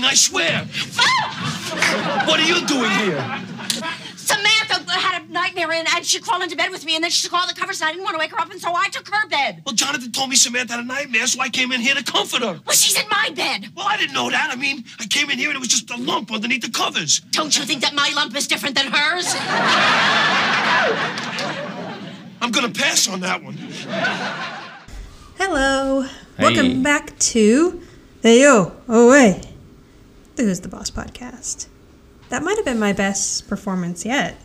kidding, I swear. Ah! What are you doing here? Samantha had a nightmare and, and she crawled into bed with me and then she took all the covers and I didn't want to wake her up and so I took her bed. Well, Jonathan told me Samantha had a nightmare, so I came in here to comfort her. Well, she's in my bed. Well, I didn't know that. I mean, I came in here and it was just a lump underneath the covers. Don't you think that my lump is different than hers? I'm gonna pass on that one. Hello. Hey. Welcome back to the Yo oh, Away. The Who's the Boss podcast. That might have been my best performance yet.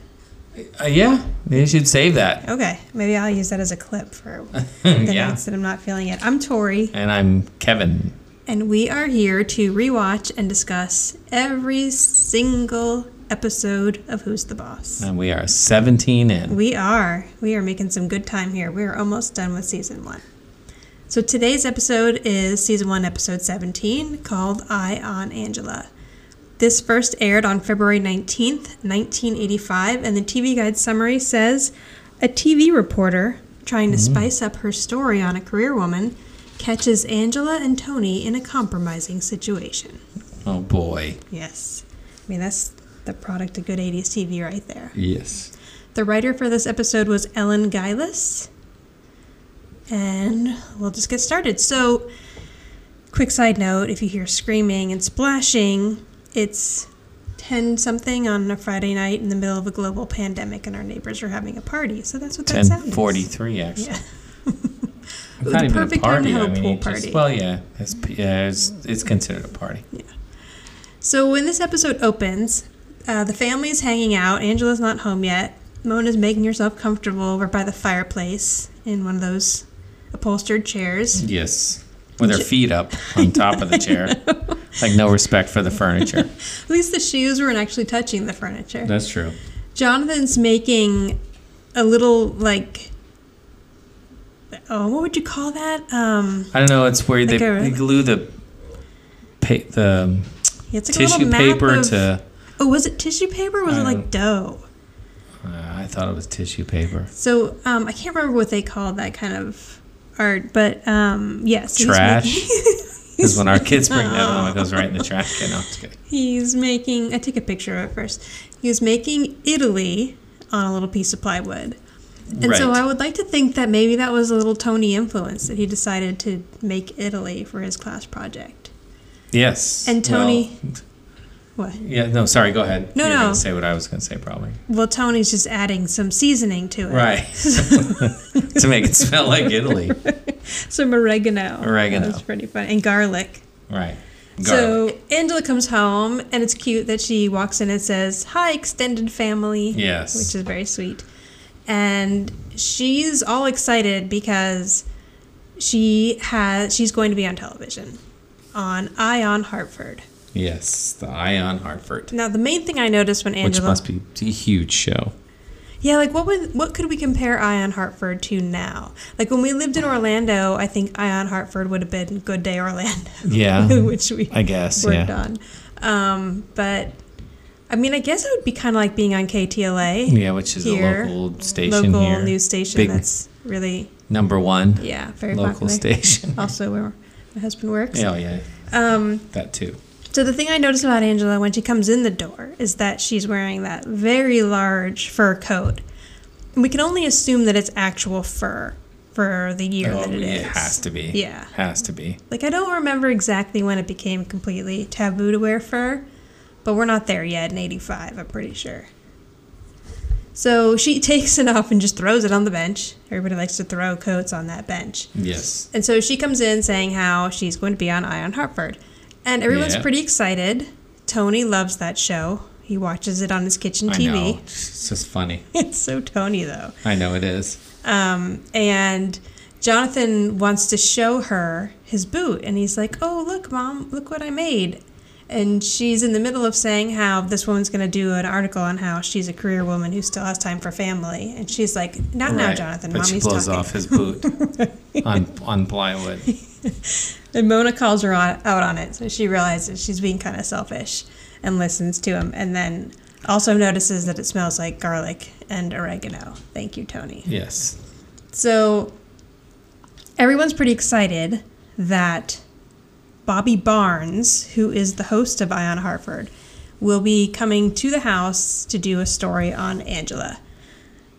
Uh, yeah, you should save that. Okay, maybe I'll use that as a clip for the Yeah. nights that I'm not feeling it. I'm Tori, And I'm Kevin. and we are here to rewatch and discuss every single episode of Who's the Boss. And we are 17 in. We are. We are making some good time here. We are almost done with season one. So today's episode is season one, episode 17, called Eye on Angela. This first aired on February 19th, 1985, and the TV Guide summary says a TV reporter trying to mm-hmm. spice up her story on a career woman catches Angela and Tony in a compromising situation. Oh boy. Yes. I mean, that's the product of good 80s TV right there. Yes. The writer for this episode was Ellen Guylas. And we'll just get started. So, quick side note if you hear screaming and splashing, it's 10 something on a Friday night in the middle of a global pandemic, and our neighbors are having a party. So, that's what that sound is. 1043 actually. Yeah. It's not even a perfect time party. have I a mean, pool you just- party. well, yeah, it's, yeah, it's, it's considered a party. Yeah. So when this episode opens, uh, the family's hanging out. Angela's not home yet. Mona's making herself comfortable over by the fireplace in one of those upholstered chairs. Yes. With her feet up on top of the chair. like no respect for the furniture. At least the shoes weren't actually touching the furniture. That's true. Jonathan's making a little like oh, what would you call that? Um, I don't know. It's where they, a- they glue the pa- the it's like tissue paper of- to. Oh, was it tissue paper? or Was it like dough? Uh, I thought it was tissue paper. So um, I can't remember what they called that kind of art, but um, yes, Trash. Because when our kids bring that one, it goes right in the trash can. No. He's making, I take a picture of it first. He's making Italy on a little piece of plywood. And so I would like to think that maybe that was a little Tony influence that he decided to make Italy for his class project. Yes. And Tony- Well, What? yeah, no, sorry, go ahead. No, You're no. to say what I was going to say, probably. Well, Tony's just adding some seasoning to it. Right. to make it smell like Italy. Some oregano. Oregano. That's pretty fun. And garlic. Right. Garlic. So Angela comes home, and it's cute that she walks in and says, Hi, extended family. Yes. Which is very sweet. And she's all excited because she has she's going to be on television on Eye on Hartford. Yes, the Eye on Hartford, Now the main thing I noticed when Angela, which must be a huge show. Yeah, like what would what could we compare Eye on Hartford to now? Like when we lived in Orlando, I think Eye on Hartford would have been Good Day Orlando. Yeah, which we I guess, worked yeah. on. Um, but I mean, I guess it would be kind of like being on KTLA. Yeah, which is here, a local station local here. news station Big that's really number one yeah very local popular. station. Also, where my husband works. Oh, yeah, Um, that too. So the thing I notice about Angela when she comes in the door is that she's wearing that very large fur coat. And we can only assume that it's actual fur for the year Oh, that it is. it has to be. Yeah. has to be. Like I don't remember exactly when it became completely taboo to wear fur, but we're not there yet in 85, I'm pretty sure. So she takes it off and just throws it on the bench. Everybody likes to throw coats on that bench. Yes. And so she comes in saying how she's going to be on Eye on Hartford. And everyone's Yeah. pretty excited. Tony loves that show. He watches it on his kitchen I TV. know. It's just funny. It's so Tony, though. I know it is. Um, and Jonathan wants to show her his boot. And he's like, Oh, look, mom, look what I made. And she's in the middle of saying how this woman's going to do an article on how she's a career woman who still has time for family. And she's like, Not now, Right. Jonathan. But she blows talking. off his boot on on plywood. And Mona calls her on, out on it, so she realizes she's being kind of selfish and listens to him, and then also notices that it smells like garlic and oregano. Thank you, Tony. Yes. So everyone's pretty excited that Bobby Barnes, who is the host of Eye on Hartford, will be coming to the house to do a story on Angela.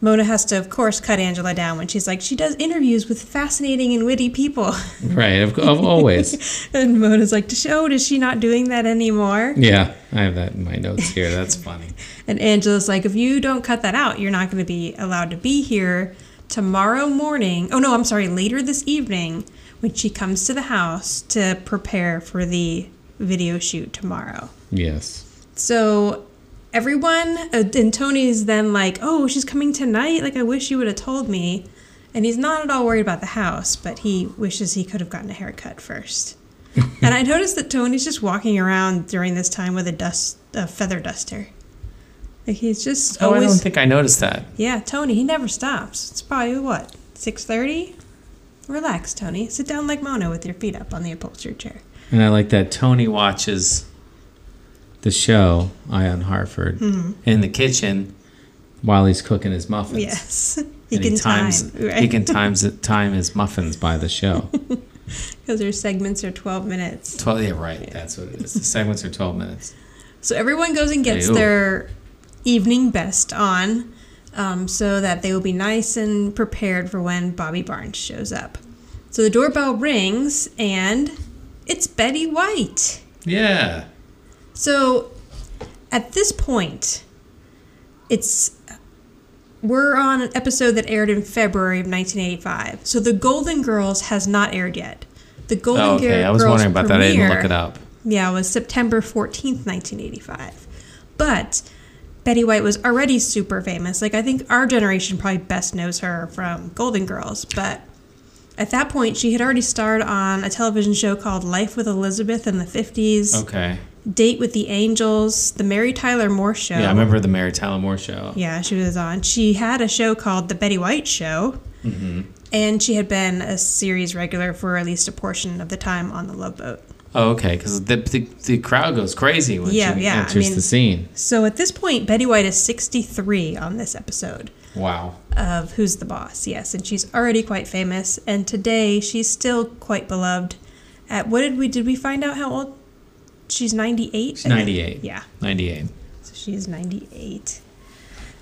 Mona has to, of course, cut Angela down when she's like, she does interviews with fascinating and witty people. Right, of, of always. and Mona's like, oh, is she not doing that anymore? yeah, I have that in my notes here. That's funny. And Angela's like, if you don't cut that out, you're not going to be allowed to be here tomorrow morning. Oh, no, I'm sorry, later this evening when she comes to the house to prepare for the video shoot tomorrow. Yes. So everyone, uh, and Tony's then like, oh, she's coming tonight? Like, I wish you would have told me. And he's not at all worried about the house, but he wishes he could have gotten a haircut first. and I noticed that Tony's just walking around during this time with a dust, a feather duster. Like he's just Oh, I always don't think I noticed that. yeah, Tony, he never stops. It's probably what, six thirty? Relax, Tony. Sit down like Mona with your feet up on the upholstered chair. And I like that Tony watches the show, Eye on Hartford, Mm-hmm. in the kitchen while he's cooking his muffins. Yes. he And can times time, right? he can times time his muffins by the show. Because their segments are 12 minutes. Twelve yeah, right. That's what it is. The segments are twelve minutes. So everyone goes and gets Hey, their evening best on um, so that they will be nice and prepared for when Bobby Barnes shows up. So the doorbell rings and it's Betty White. Yeah. So at this point, it's we're on an episode that aired in February of 1985. So the Golden Girls has not aired yet. The Golden Oh, okay. I was Girls wondering about that. I didn't premiere- look it up. Yeah, it was September 14th, 1985. But Betty White was already super famous. Like, I think our generation probably best knows her from Golden Girls. But at that point, she had already starred on a television show called Life with Elizabeth in the 50s, Okay. Date with the Angels, The Mary Tyler Moore Show. Yeah, I remember the Mary Tyler Moore show. Yeah, she was on. She had a show called The Betty White Show. Mm-hmm. And she had been a series regular for at least a portion of the time on the Love Boat. Oh, okay. Because the, the the crowd goes crazy when Yeah, she yeah, I enters mean- the scene. So at this point, Betty White is 63 on this episode Wow. of Who's the Boss, yes, and she's already quite famous. And today, she's still quite beloved. At what did we did we find out how old? She's 98. She's 98. Yeah, Ninety eight. so she's 98.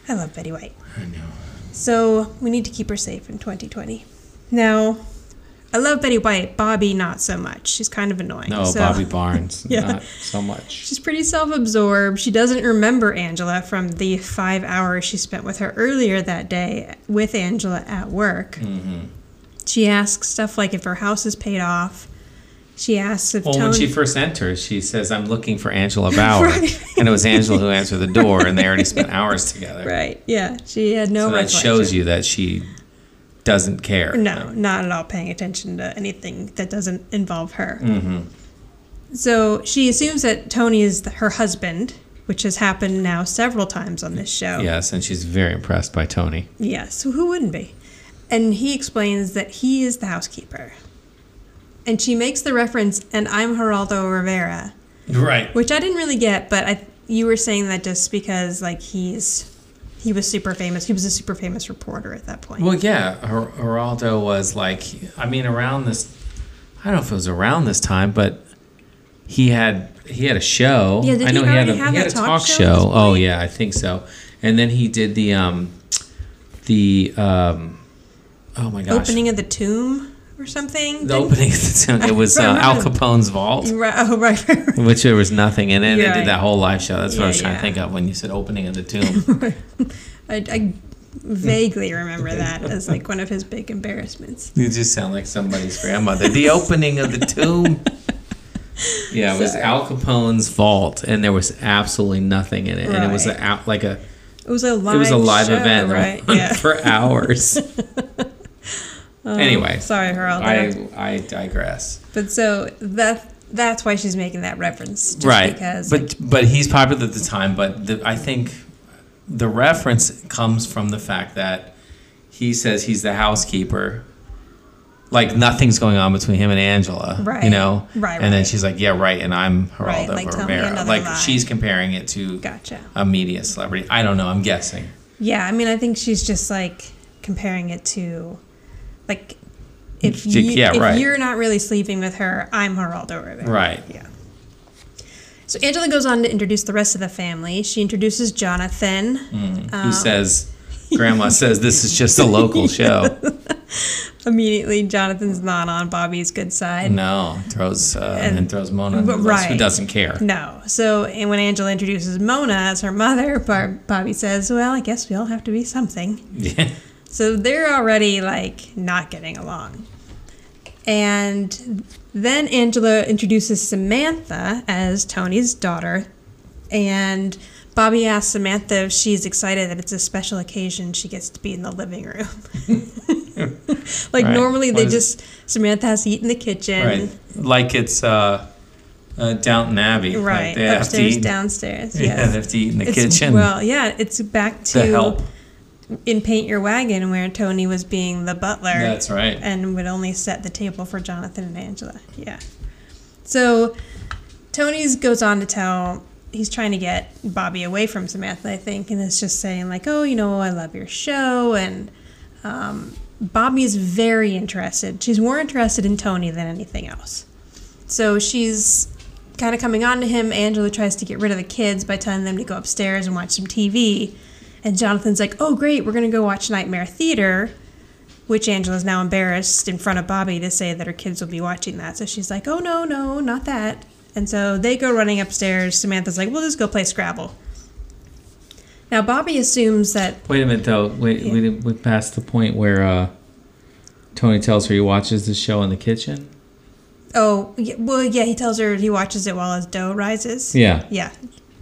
I love Betty White. I know. So we need to keep her safe in 2020. Now, I love Betty White. Bobby, not so much. She's kind of annoying. No, so- Bobby Barnes. Yeah. Not so much. She's pretty self absorbed. She doesn't remember Angela from the five hours she spent with her earlier that day with Angela at work. Mm-hmm. She asks stuff like if her house is paid off. She asks if Well, Tony. when she first enters, she says, "I'm looking for Angela Bauer," Right. and it was Angela who answered the door, and they already spent hours together. right, yeah. She had no So that shows you that she doesn't care. No, not at all paying attention to anything that doesn't involve her. Mm-hmm. So she assumes that Tony is the, her husband, which has happened now several times on this show. Yes, and she's very impressed by Tony. Yes, who wouldn't be? And he explains that he is the housekeeper. And she makes the reference, and I'm Geraldo Rivera, Right. which I didn't really get, but I you were saying that just because like he's he was super famous. He was a super famous reporter at that point. Well, yeah, Her- Geraldo was like, I mean, around this, I don't know if it was around this time, but he had he had a show. Yeah, did I know he he, had a, he had a talk talk show show. Oh yeah, I think so. And then he did the um, the um, oh my gosh, Opening of the tomb or something. the opening of the tomb. It was uh, Al. Capone's vault. Right, oh, right, right, right. Which there was nothing in it. They Right. did that whole live show. That's what I was trying yeah. to think of when you said opening of the tomb. I, I vaguely remember that as like one of his big embarrassments. You just sound like somebody's grandmother. The opening of the tomb. Yeah, it was Sorry. Al Capone's vault, and there was absolutely nothing in it, and it was a, like a It was a live. it was a live show, event right? Yeah. for hours. Oh, anyway, Sorry, Harold. I I digress. But so that that's why she's making that reference, just right, Because but like, but he's popular at the time. But the, I think the reference comes from the fact that he says he's the housekeeper. Like nothing's going on between him and Angela, Right. You know, Right, And then right. she's like, "Yeah, right," and I'm Geraldo Right, like, Rivera. Like lie. she's comparing it to gotcha. a media celebrity. I don't know. I'm guessing. Yeah, I mean, I think she's just like comparing it to, like, if you, yeah, if right. you're not really sleeping with her, I'm Geraldo Rivera. Right. Yeah. So Angela goes on to introduce the rest of the family. She introduces Jonathan. Who says, Grandma says this is just a local show. Immediately, Jonathan's not on Bobby's good side. No, throws uh, and, then And- throws Mona the bus, who doesn't care. No. So, and when Angela introduces Mona as her mother, Bobby says, "Well, I guess we all have to be something." Yeah. So they're already like not getting along. And then Angela introduces Samantha as Tony's daughter. And Bobby asks Samantha if she's excited that it's a special occasion she gets to be in the living room. like Right. normally What they just Samantha has to eat in the kitchen. Right. Like it's uh, uh, Downton Abbey. Like Right. they have to Upstairs, downstairs. Yeah, Yes. they have to eat in the It's- kitchen. Well, yeah, it's back to to help. In Paint Your Wagon where Tony was being the butler. That's right. And would only set the table for Jonathan and Angela. Yeah. So Tony's goes on to tell he's trying to get Bobby away from Samantha, I think, and it's just saying like, "Oh, you know, I love your show," and um, is very interested. She's more interested in Tony than anything else. So she's kind of coming on to him. Angela tries to get rid of the kids by telling them to go upstairs and watch some TV. And Jonathan's like, oh, great, we're going to go watch Nightmare Theater, which Angela's now embarrassed in front of Bobby to say that her kids will be watching that. So she's like, oh, no, no, not that. And so they go running upstairs. Samantha's like, we'll just go play Scrabble. Now, Bobby assumes that Wait a minute though. Wait, Yeah. we didn't we passed the point where uh, Tony tells her he watches the show in the kitchen. Oh, well, yeah, he tells her he watches it while his dough rises. Yeah. Yeah.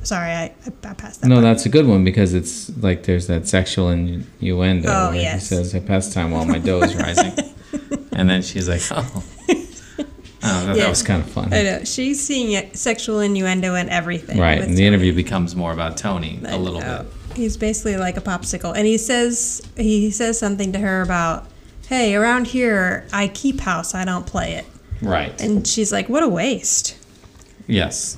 Sorry, I, I, passed that. No, part. that's a good one because it's like there's that sexual innuendo Oh, where yes. he says, "I pass time while my dough is rising," and then she's like, "Oh." Oh, that, Yeah. that was kind of fun. I know. She's seeing it, sexual innuendo and everything. Right, and the Tony. interview becomes more about Tony I a little know. bit. He's basically like a popsicle, and he says he says something to her about, "Hey, around here, I keep house. I don't play it." Right. And she's like, "What a waste." yes.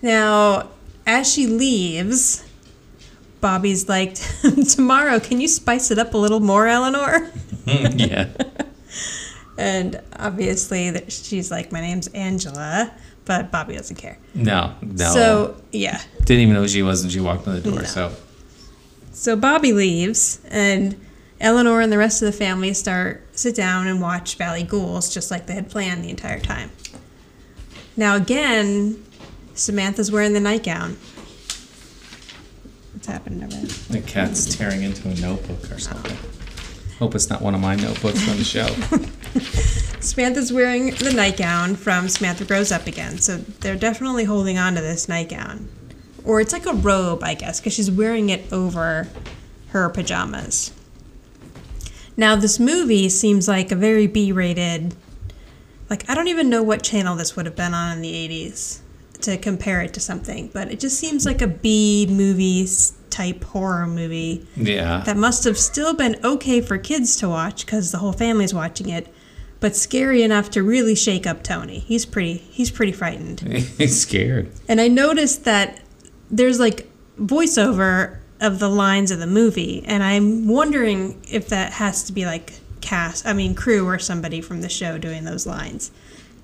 Now, as she leaves, Bobby's like, "Tomorrow, can you spice it up a little more, Eleanor?" yeah. And obviously, she's like, "My name's Angela," but Bobby doesn't care. No. No. So yeah, didn't even know who she was when she walked in the door. No. So So Bobby leaves, and Eleanor and the rest of the family start sit down and watch Valley Ghouls, just like they had planned the entire time. Now again, Samantha's wearing the nightgown. What's happened over there? the cat's tearing into a notebook or something. Oh. Hope it's not one of my notebooks on the show. Samantha's wearing the nightgown from Samantha Grows Up Again, so they're definitely holding on to this nightgown. Or it's like a robe, I guess, because she's wearing it over her pajamas. Now, this movie seems like a very B rated. Like, I don't even know what channel this would have been on in the 80s to compare it to something, but it just seems like a B movie type horror movie yeah. that must have still been okay for kids to watch because the whole family's watching it, but scary enough to really shake up Tony. He's pretty he's pretty frightened. He's scared. And I noticed that there's like voiceover of the lines of the movie, and I'm wondering if that has to be like cast, I mean crew or somebody from the show doing those lines.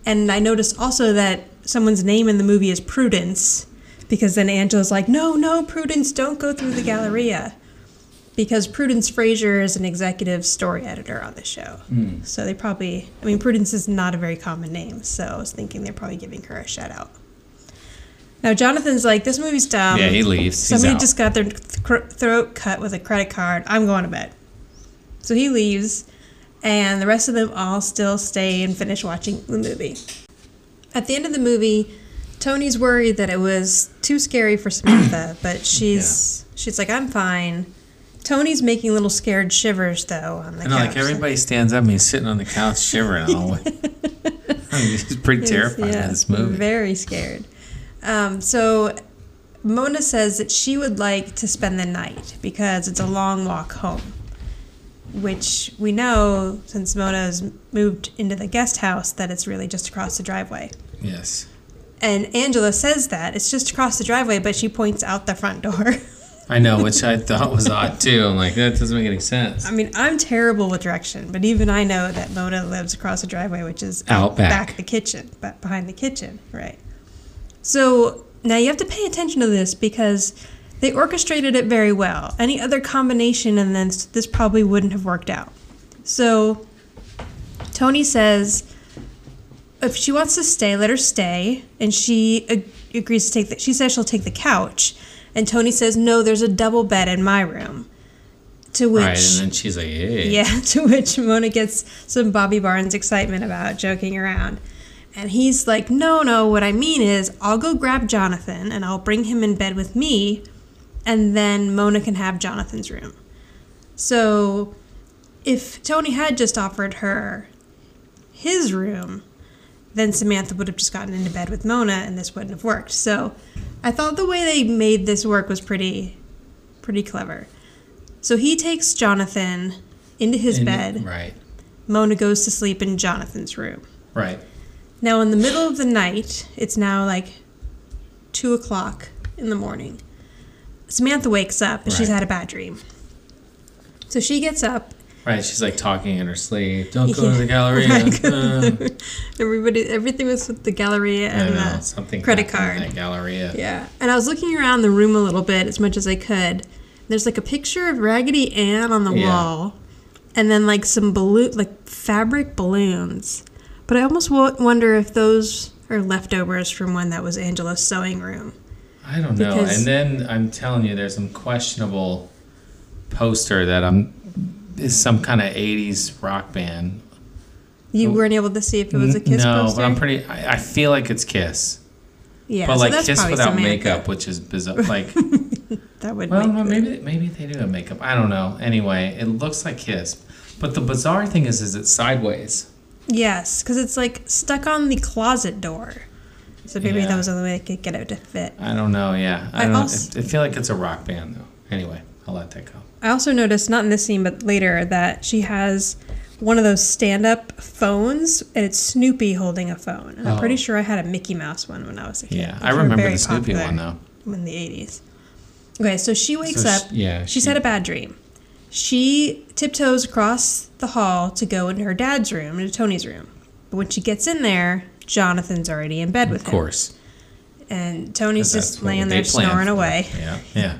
And I noticed also that someone's name in the movie is Prudence, because then Angela's like, "No, no, Prudence, don't go through the Galleria." Because Prudence Fraser is an executive story editor on the show. Hmm. So they probably, I mean, Prudence is not a very common name, so I was thinking they're probably giving her a shout out. Now, Jonathan's like, this movie's dumb. yeah, he leaves. Somebody just got their th- throat cut with a credit card. I'm going to bed. So he leaves, and the rest of them all still stay and finish watching the movie. At the end of the movie, Tony's worried that it was too scary for Samantha, but she's she's like, I'm fine. Tony's making little scared shivers though on the I know, couch. like everybody stands up and he's sitting on the couch shivering all the way. I mean, he's pretty terrified yeah, of this movie. Very scared. Um, so Mona says that she would like to spend the night because it's a long walk home. Which we know, since Mona's moved into the guest house, that it's really just across the driveway. yes. And Angela says that it's just across the driveway, but she points out the front door. I know, which I thought was odd too. I'm like, that doesn't make any sense. I mean, I'm terrible with direction, but even I know that Mona lives across the driveway, which is Out back. the kitchen, but behind the kitchen, right? So now you have to pay attention to this because they orchestrated it very well. Any other combination, and then this probably wouldn't have worked out. So Tony says if she wants to stay, let her stay, and she ag- agrees to take. The, she says she'll take the couch, and Tony says no. There's a double bed in my room. To which right, and then she's like, hey. yeah, to which Mona gets some Bobby Barnes excitement about joking around. And he's like, no, no, what I mean is I'll go grab Jonathan and I'll bring him in bed with me, and then Mona can have Jonathan's room. So if Tony had just offered her his room, then Samantha would have just gotten into bed with Mona and this wouldn't have worked. So I thought the way they made this work was pretty pretty clever. So he takes Jonathan into his And- bed. Right, Mona goes to sleep in Jonathan's room. right. Now, in the middle of the night, it's now like two o'clock in the morning. Samantha wakes up and she's had a bad dream. So she gets up. Right, she's like talking in her sleep. Don't go to the Yeah, Galleria. right. Uh, Everybody, everything was with the Galleria I and know, the something credit card. that Galleria. Yeah. And I was looking around the room a little bit as much as I could. There's like a picture of Raggedy Ann on the Yeah. wall, and then like some balloon, like fabric balloons. But I almost wonder if those are leftovers from when that was Angela's sewing room. I don't know. Because- And then I'm telling you, there's some questionable poster that I'm is some kind of '80s rock band. You weren't able to see if it was a kiss no, poster. but I'm pretty. I, I feel like it's Kiss, yeah, but so like that's Kiss without makeup, which is bizarre. Like, That would well, no, maybe maybe they do have makeup. I don't know. Anyway, it looks like Kiss, but the bizarre thing is, is it's sideways. yes, because it's like stuck on the closet door. So maybe Yeah. that was the only way I could get it to fit. I don't know. Yeah, I I don't. know. I feel like it's a rock band though. Anyway, I'll let that go. I also noticed, not in this scene, but later, that she has one of those stand up phones, and it's Snoopy holding a phone. And I'm Oh. pretty sure I had a Mickey Mouse one when I was a kid. Yeah, I remember the Snoopy one though. In the 80s. Okay, so she wakes So up. sh- yeah, She's she- had a bad dream. She tiptoes across the hall to go into her dad's room, into Tony's room. But when she gets in there, Jonathan's already in bed with her. Of him. course, And Tony's just laying there snoring away. Yeah, yeah.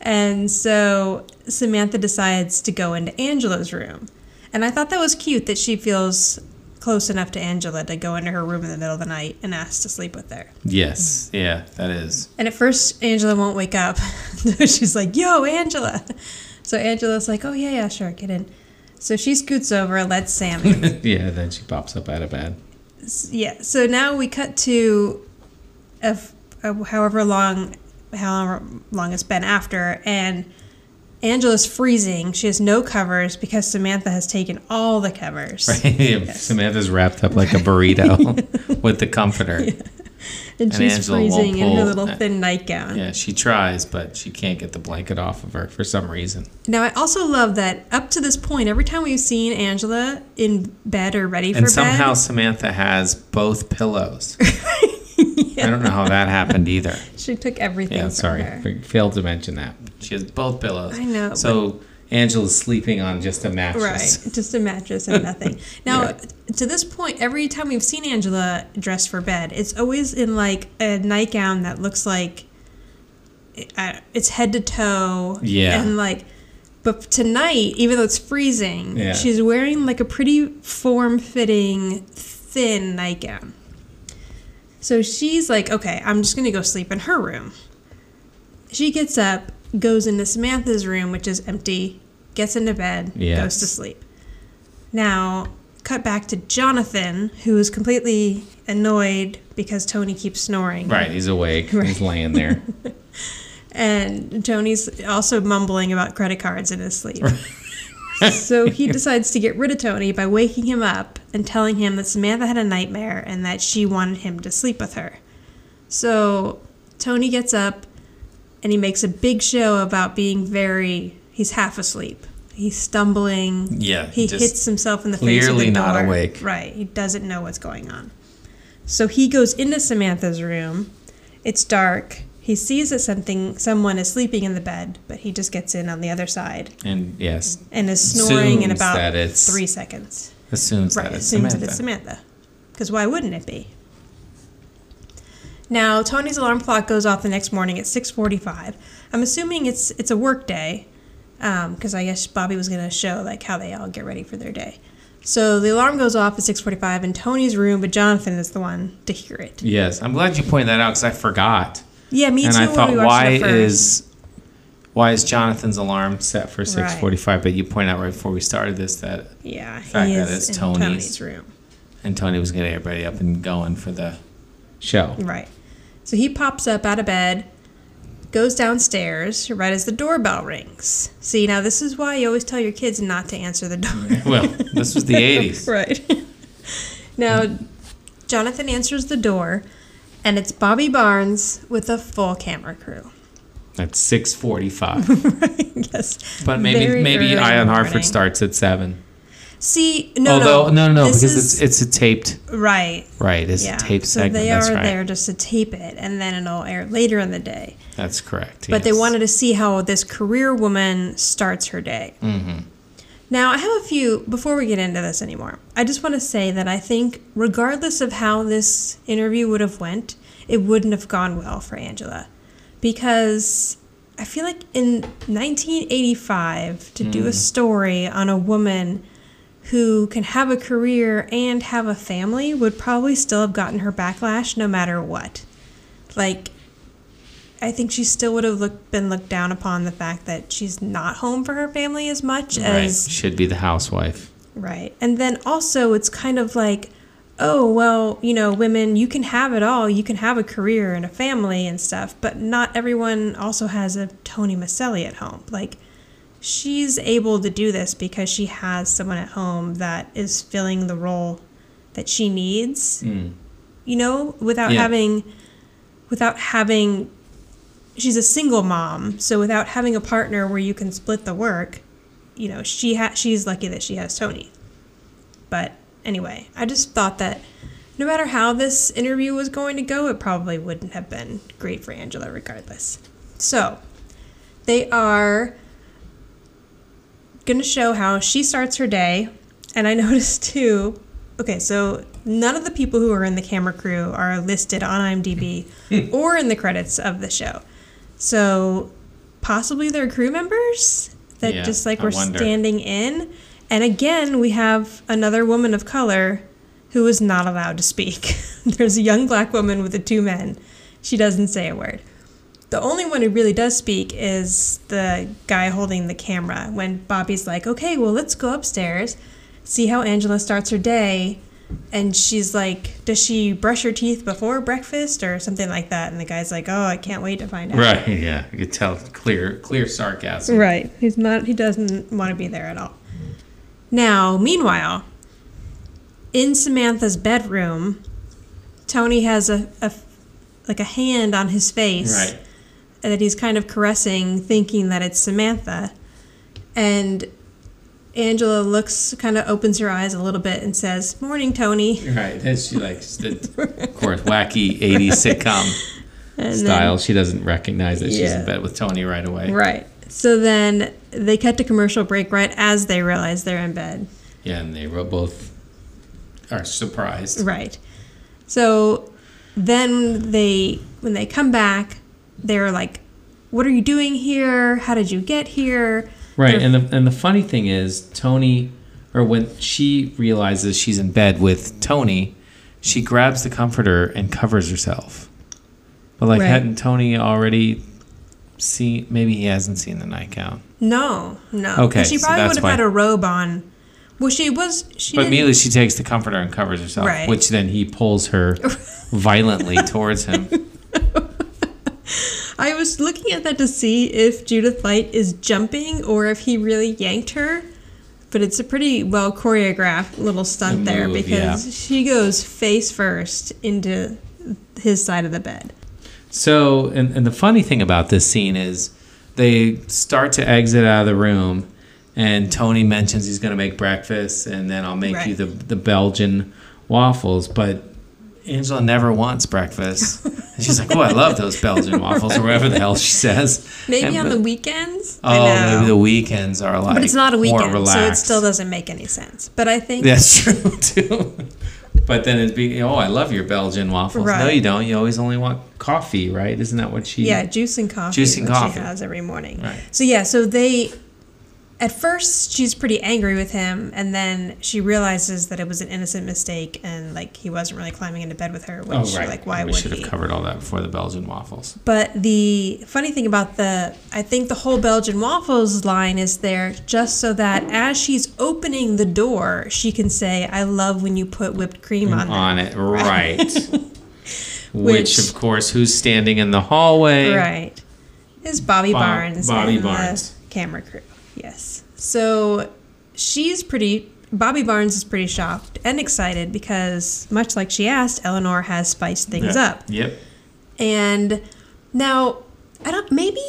And so Samantha decides to go into Angela's room. And I thought that was cute that she feels close enough to Angela to go into her room in the middle of the night and ask to sleep with her. Yes, yeah, that is. And at first, Angela won't wake up. She's like, Yo, Angela. So Angela's like, Oh, yeah, yeah, sure, get in. So she scoots over, lets Sam in. yeah, then she pops up out of bed. Yeah. So now we cut to of, of however long however long it's been after and Angela's freezing. She has no covers because Samantha has taken all the covers. Right. Samantha's wrapped up like a burrito with the comforter. Yeah. And she's Angela freezing in her little thin nightgown. Yeah, she tries, but she can't get the blanket off of her for some reason. Now I also love that up to this point, every time we've seen Angela in bed or ready for And bed, somehow Samantha has both pillows. I don't know how that happened either. she took everything Yeah, sorry, failed to mention that. She has both pillows. I know, So Angela's sleeping on just a mattress. Right, just a mattress and nothing. Now, to this point, every time we've seen Angela dressed for bed, it's always in like a nightgown that looks like it's head to toe. Yeah. And like, but tonight, even though it's freezing, Yeah. she's wearing like a pretty form fitting, thin nightgown. So she's like, okay, I'm just going to go sleep in her room. She gets up, goes into Samantha's room, which is empty, gets into bed, Yes. goes to sleep. Now, cut back to Jonathan, who is completely annoyed because Tony keeps snoring. Right, he's awake. Right. He's laying there. And Tony's also mumbling about credit cards in his sleep. so he decides to get rid of Tony by waking him up and telling him that Samantha had a nightmare and that she wanted him to sleep with her. So Tony gets up and he makes a big show about being very, he's half asleep. He's stumbling. Yeah, He hits himself in the face clearly the not awake. Right. He doesn't know what's going on. So he goes into Samantha's room. It's dark. He sees that something someone is sleeping in the bed, but he just gets in on the other side And yes, and is snoring in about three seconds. assumes Right, that it's assumes Samantha. that it's Samantha. Because why wouldn't it be? Now Tony's alarm clock goes off the next morning at six forty-five. I'm assuming it's it's a work day, um, because I guess Bobby was going to show like how they all get ready for their day. So the alarm goes off at six forty-five in Tony's room, but Jonathan is the one to hear it. Yes, I'm glad you pointed that out because I forgot. Yeah, me and too. I thought, why is why is Jonathan's alarm set for Right. 6:45? But you point out right before we started this that yeah fact he that is it's in Tony's. Tony's room. and Tony was getting everybody up and going for the show. Right. So he pops up out of bed, goes downstairs right as the doorbell rings. See, now this is why you always tell your kids not to answer the door. Well, this was the 80s. right. now, Jonathan answers the door, and it's Bobby Barnes with a full camera crew. At 6:45. yes. But maybe Very maybe Ion morning. starts at 7. See, no, Although no no, no this because is- it's it's a taped right. right, it's Yeah. a taped so segment. they are right. there just to tape it, and then it'll air later in the day. That's correct. but they wanted to see how this career woman starts her day. Mm-hmm. Now, I have a few, before we get into this anymore, I just want to say that I think, regardless of how this interview would have went, it wouldn't have gone well for Angela. Because I feel like in 1985, to do a story on a woman who can have a career and have a family would probably still have gotten her backlash no matter what. Like, I think she still would have looked, been looked down upon the fact that she's not home for her family as much right. as should be the housewife. right. And then also it's kind of like, oh well, you know, women you can have it all. You can have a career and a family and stuff, but not everyone also has a Tony Micelli at home. Like she's able to do this because she has someone at home that is filling the role that she needs. Hmm. You know, without Yeah. having without having she's a single mom, so without having a partner where you can split the work, you know, she ha- she's lucky that she has Tony. But anyway, I just thought that no matter how this interview was going to go, it probably wouldn't have been great for Angela regardless. So, they are going to show how she starts her day, and I noticed too. Okay, so none of the people who are in the camera crew are listed on IMDb or in the credits of the show. So possibly they're crew members that Yeah, just like I were wonder. standing in. And again, we have another woman of color who is not allowed to speak. There's a young black woman with the two men. She doesn't say a word. The only one who really does speak is the guy holding the camera. When Bobby's like, okay, well, let's go upstairs, see how Angela starts her day. And she's like, does she brush her teeth before breakfast or something like that? And the guy's like, oh, I can't wait to find out. Right. Yeah. You could tell clear clear sarcasm. Right. He's not. He doesn't want to be there at all. Now, meanwhile, in Samantha's bedroom, Tony has a, a like a hand on his face Right. That he's kind of caressing, thinking that it's Samantha, and Angela looks, kind of opens her eyes a little bit and says, "Morning, Tony." Right. And she likes the, of course, wacky 80s sitcom And style. she doesn't recognize that she's in bed with Tony right away. Right. So then they cut to commercial break right as they realize they're in bed. Yeah, and they were both are surprised. Right. So then they when they come back, they're like, "What are you doing here? How did you get here?" Right, They're- and the and the funny thing is, Tony, or when she realizes she's in bed with Tony, she grabs the comforter and covers herself. But like, Right. hadn't Tony already seen? Maybe he hasn't seen the nightgown. No, no. Okay, she so probably that's would have had why- a robe on. Well, she was. She But immediately she takes the comforter and covers herself, Right. which then he pulls her violently towards him. I was looking at that to see if Judith Light is jumping or if he really yanked her. But it's a pretty well choreographed little stunt The there move, because yeah. she goes face first into his side of the bed. So, and, and the funny thing about this scene is they start to exit out of the room, and Tony mentions he's going to make breakfast, and then I'll make you the, the Belgian waffles. But Angela never wants breakfast. And she's like, "Oh, I love those Belgian waffles," or whatever the hell she says. Maybe And on the weekends. Oh, I know. maybe the weekends are like. More relaxed. But it's not a weekend, so it still doesn't make any sense. But I think That's true too. But then it'd be, oh, I love your Belgian waffles. No, you don't. You always only want coffee, right? Isn't that what she? Yeah, juice and coffee. Juice and coffee. She has every morning. Right. So yeah, so they. At first, she's pretty angry with him, and then she realizes that it was an innocent mistake, and like he wasn't really climbing into bed with her. Which, Oh, right. like, why we would should he? have covered all that before the Belgian waffles. But the funny thing about the, I think the whole Belgian waffles line is there just so that as she's opening the door, she can say, "I love when you put whipped cream on them." On it, right. Which, Which- of course, who's standing in the hallway? Right. Is Bobby Bob- Barnes Bobby Barnes. the camera crew. Yes. So she's pretty Bobby Barnes is pretty shocked and excited because much like she asked, Eleanor has spiced things Yeah. up. Yep. And now I don't maybe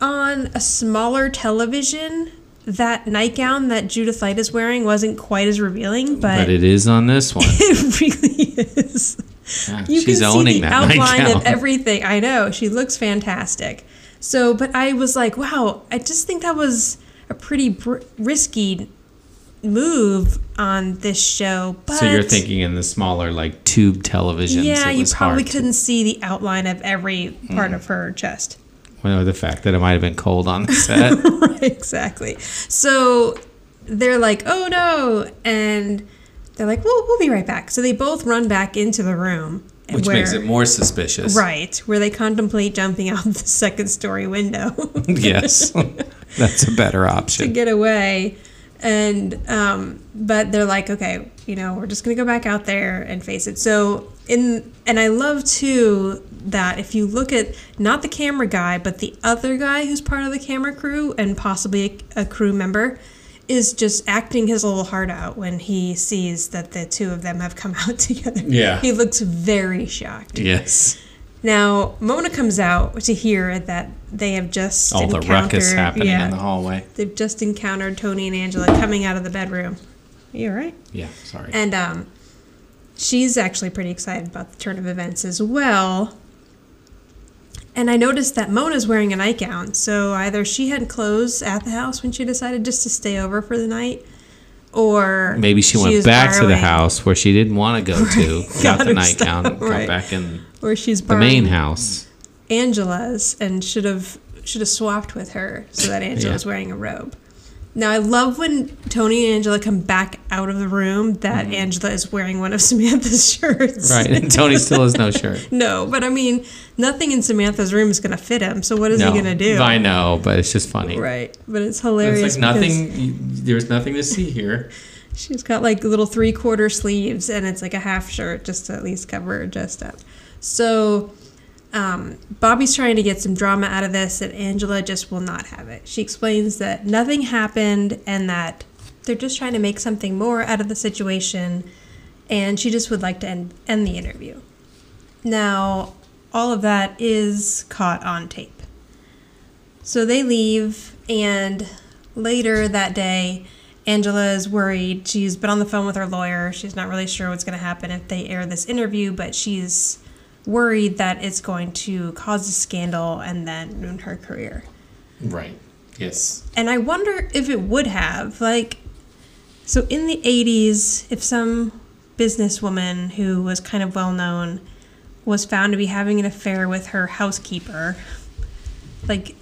on a smaller television that nightgown that Judith Light is wearing wasn't quite as revealing, but, But it is on this one. it really is. Yeah, You she's can owning see the that outline nightgown. of everything. I know she looks fantastic. So, but I was like, wow, I just think that was a pretty br- risky move on this show. But so you're thinking in the smaller, like tube television. yeah, you probably couldn't see the outline of every part Mm. of her chest. Well, the fact that it might have been cold on the set. right, exactly. So they're like, oh no. And they're like, well, we'll be right back. So they both run back into the room. which where- makes it more suspicious. Right, where they contemplate jumping out the second story window yes. That's a better option. to get away. And, um, but they're like, okay, you know, we're just going to go back out there and face it. So, in, and I love too that if you look at not the camera guy, but the other guy who's part of the camera crew and possibly a, a crew member, is just acting his little heart out when he sees that the two of them have come out together. Yeah. He looks very shocked. yes. Now, Mona comes out to hear that they have just All the ruckus happening yeah, in the hallway. They've just encountered Tony and Angela coming out of the bedroom. You all right? Yeah, sorry. And um, she's actually pretty excited about the turn of events as well. And I noticed that Mona's wearing a nightgown, so either she had clothes at the house when she decided just to stay over for the night, or Maybe she, went was back to the house where she didn't want to go to, got the nightgown, stuff, got right. back in or she's the main house. Angela's and should have should have swapped with her so that Angela Yeah. wearing a robe. Now I love when Tony and Angela come back out of the room that mm-hmm. Angela is wearing one of Samantha's shirts. Right, and Tony still has no shirt. No, but I mean, nothing in Samantha's room is gonna fit him. So what is no, he gonna do? I know, but it's just funny. Right, but it's hilarious. It's like nothing. There's nothing to see here. She's got like little three quarter sleeves, and it's like a half shirt just to at least cover her chest up. So, um, Bobby's trying to get some drama out of this, and Angela just will not have it. She explains that nothing happened and that they're just trying to make something more out of the situation, and she just would like to end, end the interview. Now, all of that is caught on tape. So they leave, and later that day, Angela is worried. She's been on the phone with her lawyer. She's not really sure what's going to happen if they air this interview, but she's worried that it's going to cause a scandal and then ruin her career. Right. Yes. And I wonder if it would have. Like, so in the 80s, if some businesswoman who was kind of well known was found to be having an affair with her housekeeper, like,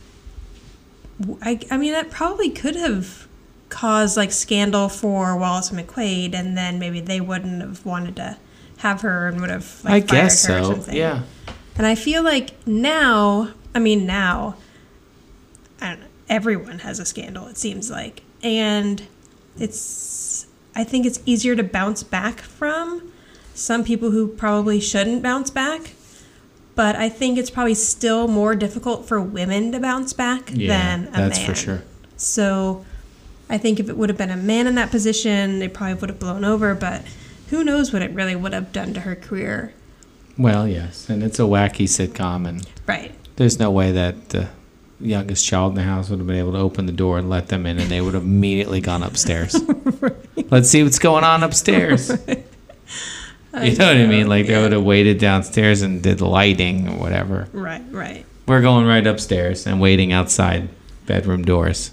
I, I mean, that probably could have caused like scandal for Wallace and McQuaid, and then maybe they wouldn't have wanted to have her and would have like, I fired guess her or so. something. Yeah. And I feel like now, I mean, now, I don't know, everyone has a scandal, it seems like. And it's, I think it's easier to bounce back from some people who probably shouldn't bounce back. But I think it's probably still more difficult for women to bounce back Yeah, than a man. that's man. for sure. So I think if it would have been a man in that position, they probably would have blown over. But who knows what it really would have done to her career. Well, yes, and it's a wacky sitcom, and Right. there's no way that the youngest child in the house would have been able to open the door and let them in, and they would have immediately gone upstairs. Let's see what's going on upstairs. You know what I mean? Like they would have waited downstairs and did lighting or whatever. Right, right. We're going right upstairs and waiting outside bedroom doors.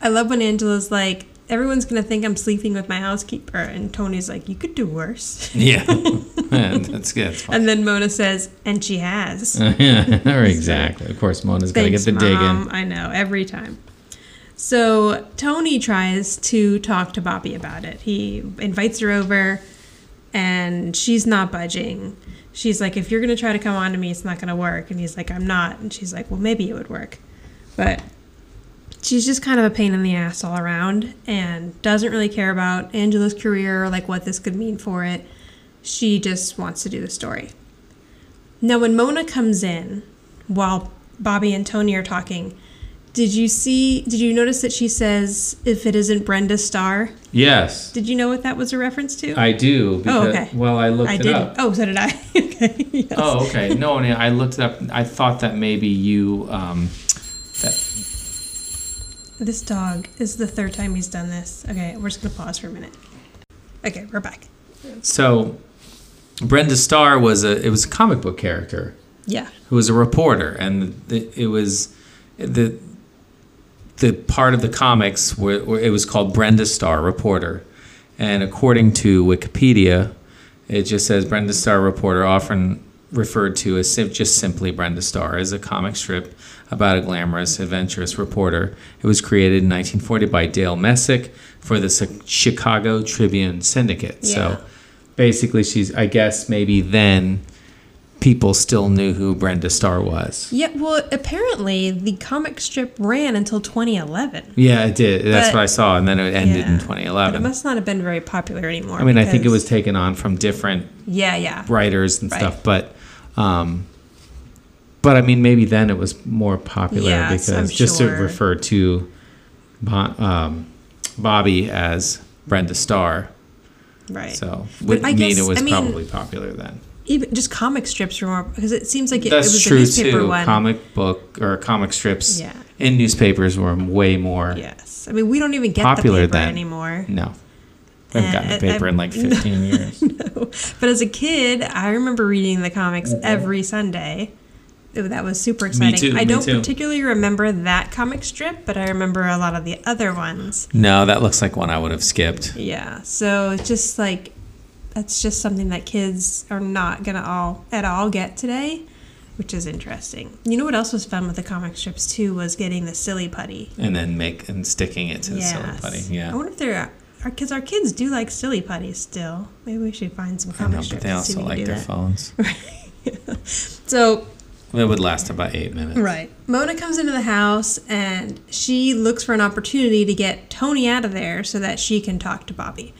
I love when Angela's like, everyone's gonna think I'm sleeping with my housekeeper, and Tony's like, you could do worse. Yeah, that's good. That's. And then Mona says, and she has. yeah, or exactly. Of course, Mona's to get the dig in. I know every time. So Tony tries to talk to Bobby about it. He invites her over, and she's not budging. She's like, "If you're gonna try to come on to me, it's not gonna work." And he's like, "I'm not." And she's like, "Well, maybe it would work," but she's just kind of a pain in the ass all around, and doesn't really care about Angela's career or like what this could mean for it. She just wants to do the story. Now, when Mona comes in while Bobby and Tony are talking, did you see, did you notice that she says, if it isn't Brenda Starr? Yes, Did you know what that was a reference to? I do. Because, Oh, okay. Well, I looked I it did. up. Oh, so did I. okay. Yes. Oh, okay. No, I looked it up. I thought that maybe you. Um, This dog is the third time he's done this. Okay, we're just going to pause for a minute. Okay, we're back. so, Brenda Starr was a. It was a comic book character. Yeah. who was a reporter, and the, it was the the part of the comics where, where it was called Brenda Starr Reporter, and according to Wikipedia, it just says Brenda Starr Reporter, often referred to as sim- just simply Brenda Starr, is a comic strip about a glamorous, adventurous reporter. It was created in 1940 by Dale Messick for the Chicago Tribune Syndicate. Yeah. So basically, she's I guess maybe then people still knew who Brenda Starr was. Yeah, well, apparently the comic strip ran until 2011. Yeah, it did. That's But- what I saw, and then it ended in 2011. But it must not have been very popular anymore. I mean, I think it was taken on from different Yeah, yeah. writers and Right. stuff, but, um, but I mean, maybe then it was more popular Yes, because I'm just to refer to Bo- um, Bobby as Brenda Starr, Right. so would I mean guess- it was I mean, probably popular then. Even just comic strips were more because it seems like it, it was true a newspaper too. one. Comic book or comic strips Yeah. in newspapers were way more Yes, I mean we don't even get popular the paper then anymore. No, I haven't gotten a paper I- in like 15 years. No. But as a kid, I remember reading the comics every Sunday. That was super exciting. too, I me don't particularly remember that comic strip, but I remember a lot of the other ones. No, that looks like one I would have skipped. Yeah, so it's just like that's just something that kids are not gonna all at all get today, which is interesting. You know what else was fun with the comic strips too was getting the silly putty. And then make and sticking it to the silly putty. Yeah. I wonder if they're because our kids do like silly putties still. Maybe we should find some I comic know, strips. but they also like their that. phones. So It would last about eight minutes. Right. Mona comes into the house and she looks for an opportunity to get Tony out of there so that she can talk to Bobby.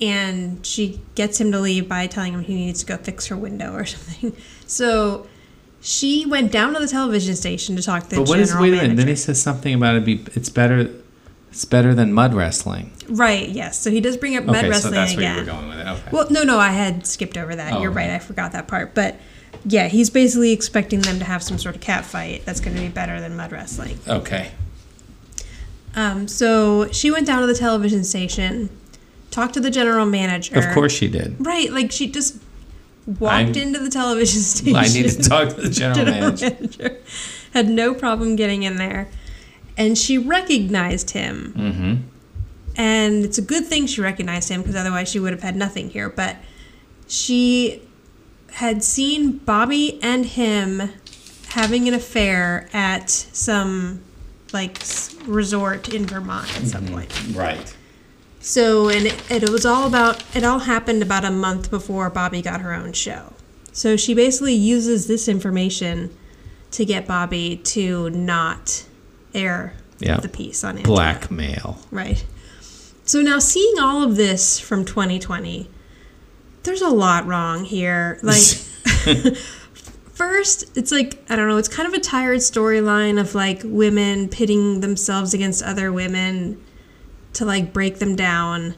And she gets him to leave by telling him he needs to go fix her window or something. So she went down to the television station to talk to the But what general is wait a minute? Then he says something about it. Be it's better. It's better than mud wrestling. Right. Yes. So he does bring up mud okay, wrestling so that's again. where you were going with it. Okay. Well, no, no, I had skipped over that. Oh, You're okay. right. I forgot that part. But yeah, he's basically expecting them to have some sort of cat fight that's going to be better than mud wrestling. okay. Um, so she went down to the television station, talked to the general manager. Of course she did. Right, like she just walked I'm- into the television station. I need to talk to the general manager. manager. Had no problem getting in there. And she recognized him. Mm-hmm. And it's a good thing she recognized him because otherwise she would have had nothing here. But she had seen Bobby and him having an affair at some like resort in Vermont at some mm-hmm. point. Right. So, and it, it was all about, it all happened about a month before Bobby got her own show. So she basically uses this information to get Bobby to not air Yeah. the piece on. Blackmail. Right. So now seeing all of this from 2020, there's a lot wrong here. Like, first, it's like, I don't know, it's kind of a tired storyline of like women pitting themselves against other women to like break them down.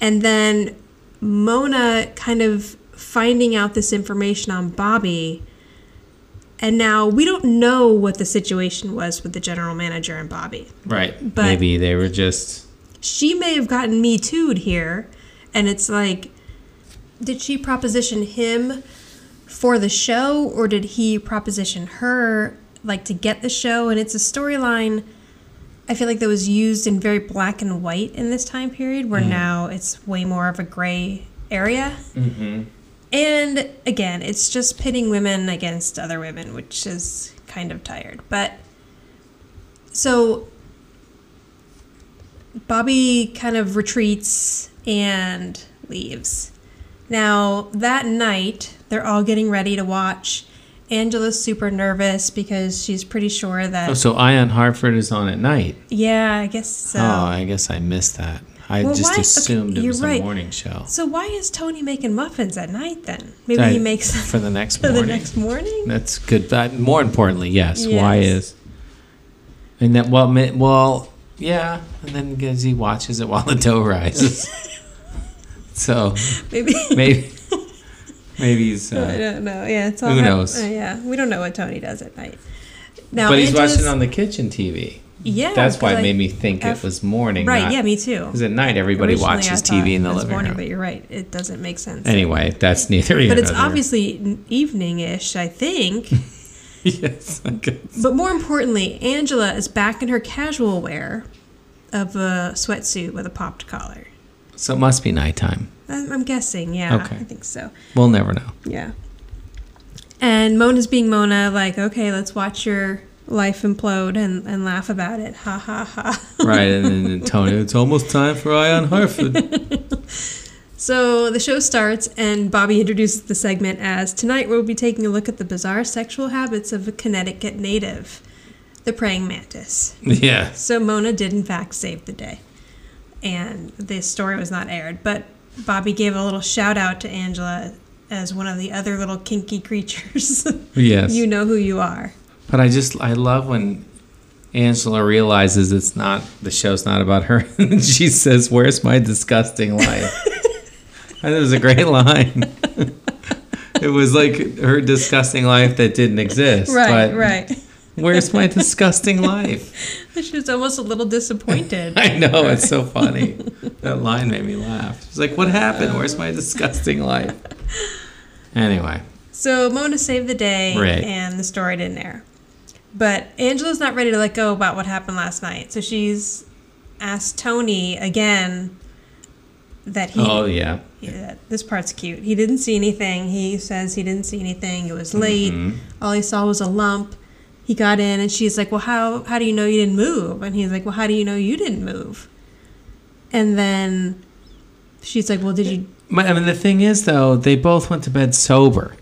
And then Mona kind of finding out this information on Bobby. And now we don't know what the situation was with the general manager and Bobby Right. But- Maybe they were just. she may have gotten me too'd here and it's like did she proposition him for the show or did he proposition her like to get the show and it's a storyline I feel like that was used in very black and white in this time period where now it's way more of a gray area. Mm-hmm. And again, it's just pitting women against other women, which is kind of tired. But so Bobby kind of retreats and leaves. Now, that night, they're all getting ready to watch. Angela's super nervous because she's pretty sure that. Oh, so Eye on Hartford is on at night. yeah, I guess so. Oh, I guess I missed that. I Well, just why- okay, assumed it you're was right. a morning show. So why is Tony making muffins at night then? Maybe I- he makes them for the next for morning. the next morning. That's good. But more importantly, yes. Why is? And that well, well, yeah. And then because he watches it while the dough rises. so Maybe. maybe, maybe he's. I Uh, don't know. Yeah, it's all. Who knows? uh, yeah, we don't know what Tony does at night. Now, but he's watching on the kitchen TV. Yeah, That's why it I- made me think F- it was morning. Right. not- Yeah, me too. Because at night everybody Originally, watches TV in the living morning, room. But you're right. It doesn't make sense. Anyway, that's neither here but it's obviously evening-ish, I think. yes. I guess. but more importantly, Angela is back in her casual wear of a sweatsuit with a popped collar. So it must be nighttime. I'm, I'm guessing. Yeah, Okay. I think so. We'll never know. Yeah. And Mona's being Mona, like, okay, let's watch your life implode and, and laugh about it. Ha ha ha. Right, and then Tony, it's almost time for Eye on Hartford. So the show starts, and Bobby introduces the segment as Tonight we'll be taking a look at the bizarre sexual habits of a Connecticut native, the praying mantis. yeah. So Mona did, in fact, save the day. And this story was not aired, but Bobby gave a little shout out to Angela as one of the other little kinky creatures. Yes. you know who you are. But I just I love when Angela realizes it's not the show's not about her and she says, Where's my disgusting life? I thought it was a great line. it was like her disgusting life that didn't exist. Right, right. Where's my disgusting life? She was almost a little disappointed. I know, it's so funny. That line made me laugh. She's like, What happened? Where's my disgusting life? Anyway. So Mona saved the day, Right. and the story didn't air. But Angela's not ready to let go about what happened last night, so she's asked Tony again that he. Oh yeah. Yeah, this part's cute. He didn't see anything. He says he didn't see anything. It was late. Mm-hmm. All he saw was a lump. He got in, and she's like, "Well, how how do you know you didn't move?" And he's like, "Well, how do you know you didn't move?" And then she's like, "Well, did you?" I mean, the thing is, though, they both went to bed sober.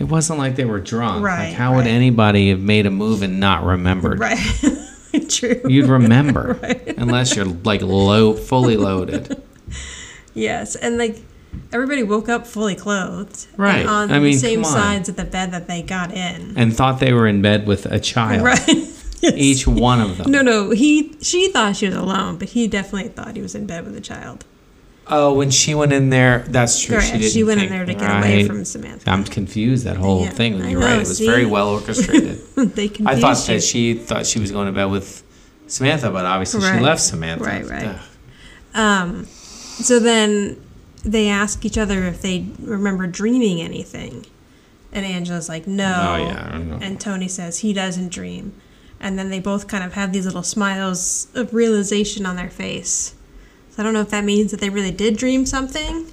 It wasn't like they were drunk. Right, Like, how would anybody have made a move and not remembered? Right. True. You'd remember, Right. unless you're like low, fully loaded. Yes, and like everybody woke up fully clothed, Right. on I mean, the same sides of the bed that they got in. and thought they were in bed with a child. Right. Each one of them. No, no, he she thought she was alone, but he definitely thought he was in bed with a child. Oh, when she went in there, that's true. Right, she didn't. she went in there to get away from Samantha. I'm confused. That whole Yeah, thing. You're know, right. It was see? very well orchestrated. they confused I thought you. that she thought she was going to bed with Samantha, but obviously Right. she left Samantha. Right, right. Ugh. Um, so then they ask each other if they remember dreaming anything. And Angela's like, no. Oh, yeah, I don't know. And Tony says he doesn't dream. And then they both kind of have these little smiles of realization on their face. So I don't know if that means that they really did dream something,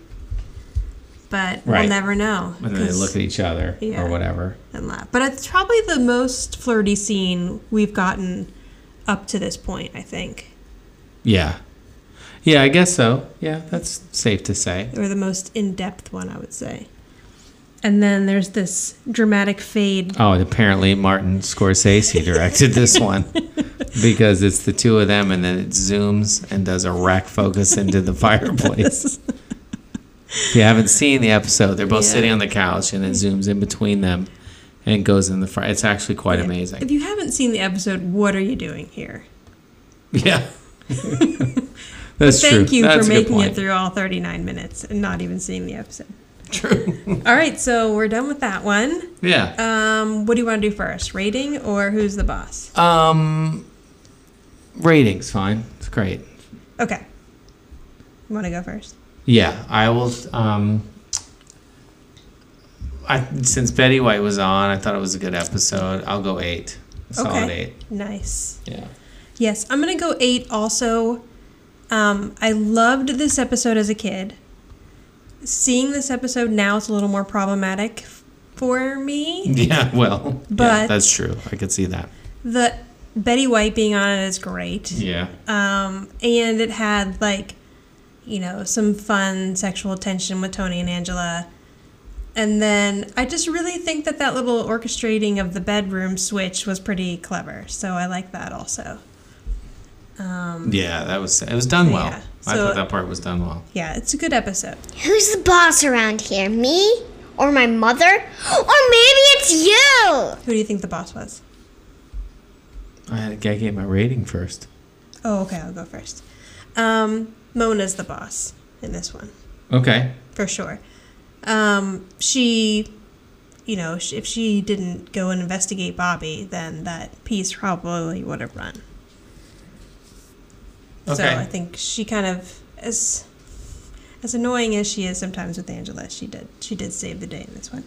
but we'll never know. And then they look at each other Yeah. or whatever. and laugh. But it's probably the most flirty scene we've gotten up to this point, I think. Yeah. Yeah, I guess so. Yeah, that's safe to say. or the most in-depth one, I would say. And then there's this dramatic fade. Oh, and apparently Martin Scorsese directed this one because it's the two of them and then it zooms and does a rack focus into the fireplace. if you haven't seen the episode, they're both Yeah. sitting on the couch and it zooms in between them and goes in the fire. It's actually quite amazing. If you haven't seen the episode, what are you doing here? Yeah. That's Thank true. you That's for making it through all 39 minutes and not even seeing the episode. True. All right, so we're done with that one. Yeah. Um, what do you want to do first? Rating or who's the boss? Um, ratings fine. It's great. Okay. You want to go first? Yeah, I will. Um, I since Betty White was on, I thought it was a good episode. I'll go eight. Solid eight. Nice. Yeah. Yes, I'm gonna go eight. Also, um, I loved this episode as a kid. Seeing this episode now, it's a little more problematic for me. Yeah. Well. yeah, that's true. I could see that. The Betty White being on it is great. Yeah. Um, and it had like, you know, some fun sexual tension with Tony and Angela. And then I just really think that that little orchestrating of the bedroom switch was pretty clever. So I like that also. Um, Yeah, that was it was done well. Yeah, I so- thought that part was done well. yeah, it's a good episode. Who's the boss around here? Me? Or my mother? Or maybe it's you! Who do you think the boss was? I had to get my rating first. Oh, okay, I'll go first. Um, Mona's the boss in this one. Okay. for sure. Um, she, you know, if she didn't go and investigate Bobby, then that piece probably would have run. So I think she kind of, as as annoying as she is sometimes with Angela, she did she did save the day in this one.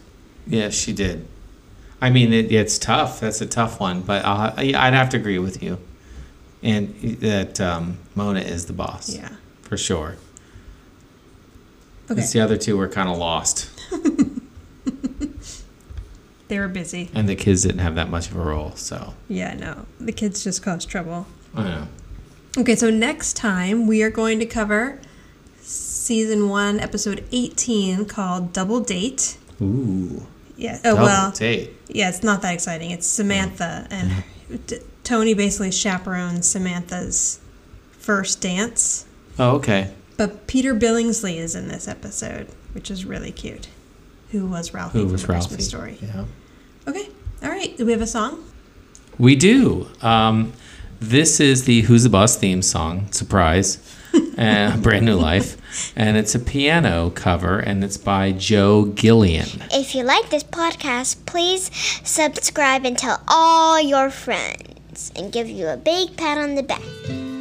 Yeah, she did. I mean, it, it's tough. That's a tough one, but I'll, I'd have to agree with you, and that um, Mona is the boss. Yeah. for sure. Okay. It's the other two were kind of lost, They were busy. and the kids didn't have that much of a role. So Yeah, no, the kids just caused trouble. I know. Okay, so next time we are going to cover season one, episode eighteen, called "Double Date." Ooh, Yeah. Oh double well. date. Yeah, it's not that exciting. It's Samantha, and t- Tony basically chaperones Samantha's first dance. Oh, okay. But Peter Billingsley is in this episode, which is really cute. Who was Ralphie Who was the Ralphie? Christmas Story? Yeah. Okay, all right. Do we have a song? We do. Um, this is the Who's the Boss theme song, surprise, and uh, Brand New Life. And it's a piano cover, and it's by Joe Gillian. If you like this podcast, please subscribe and tell all your friends and give you a big pat on the back.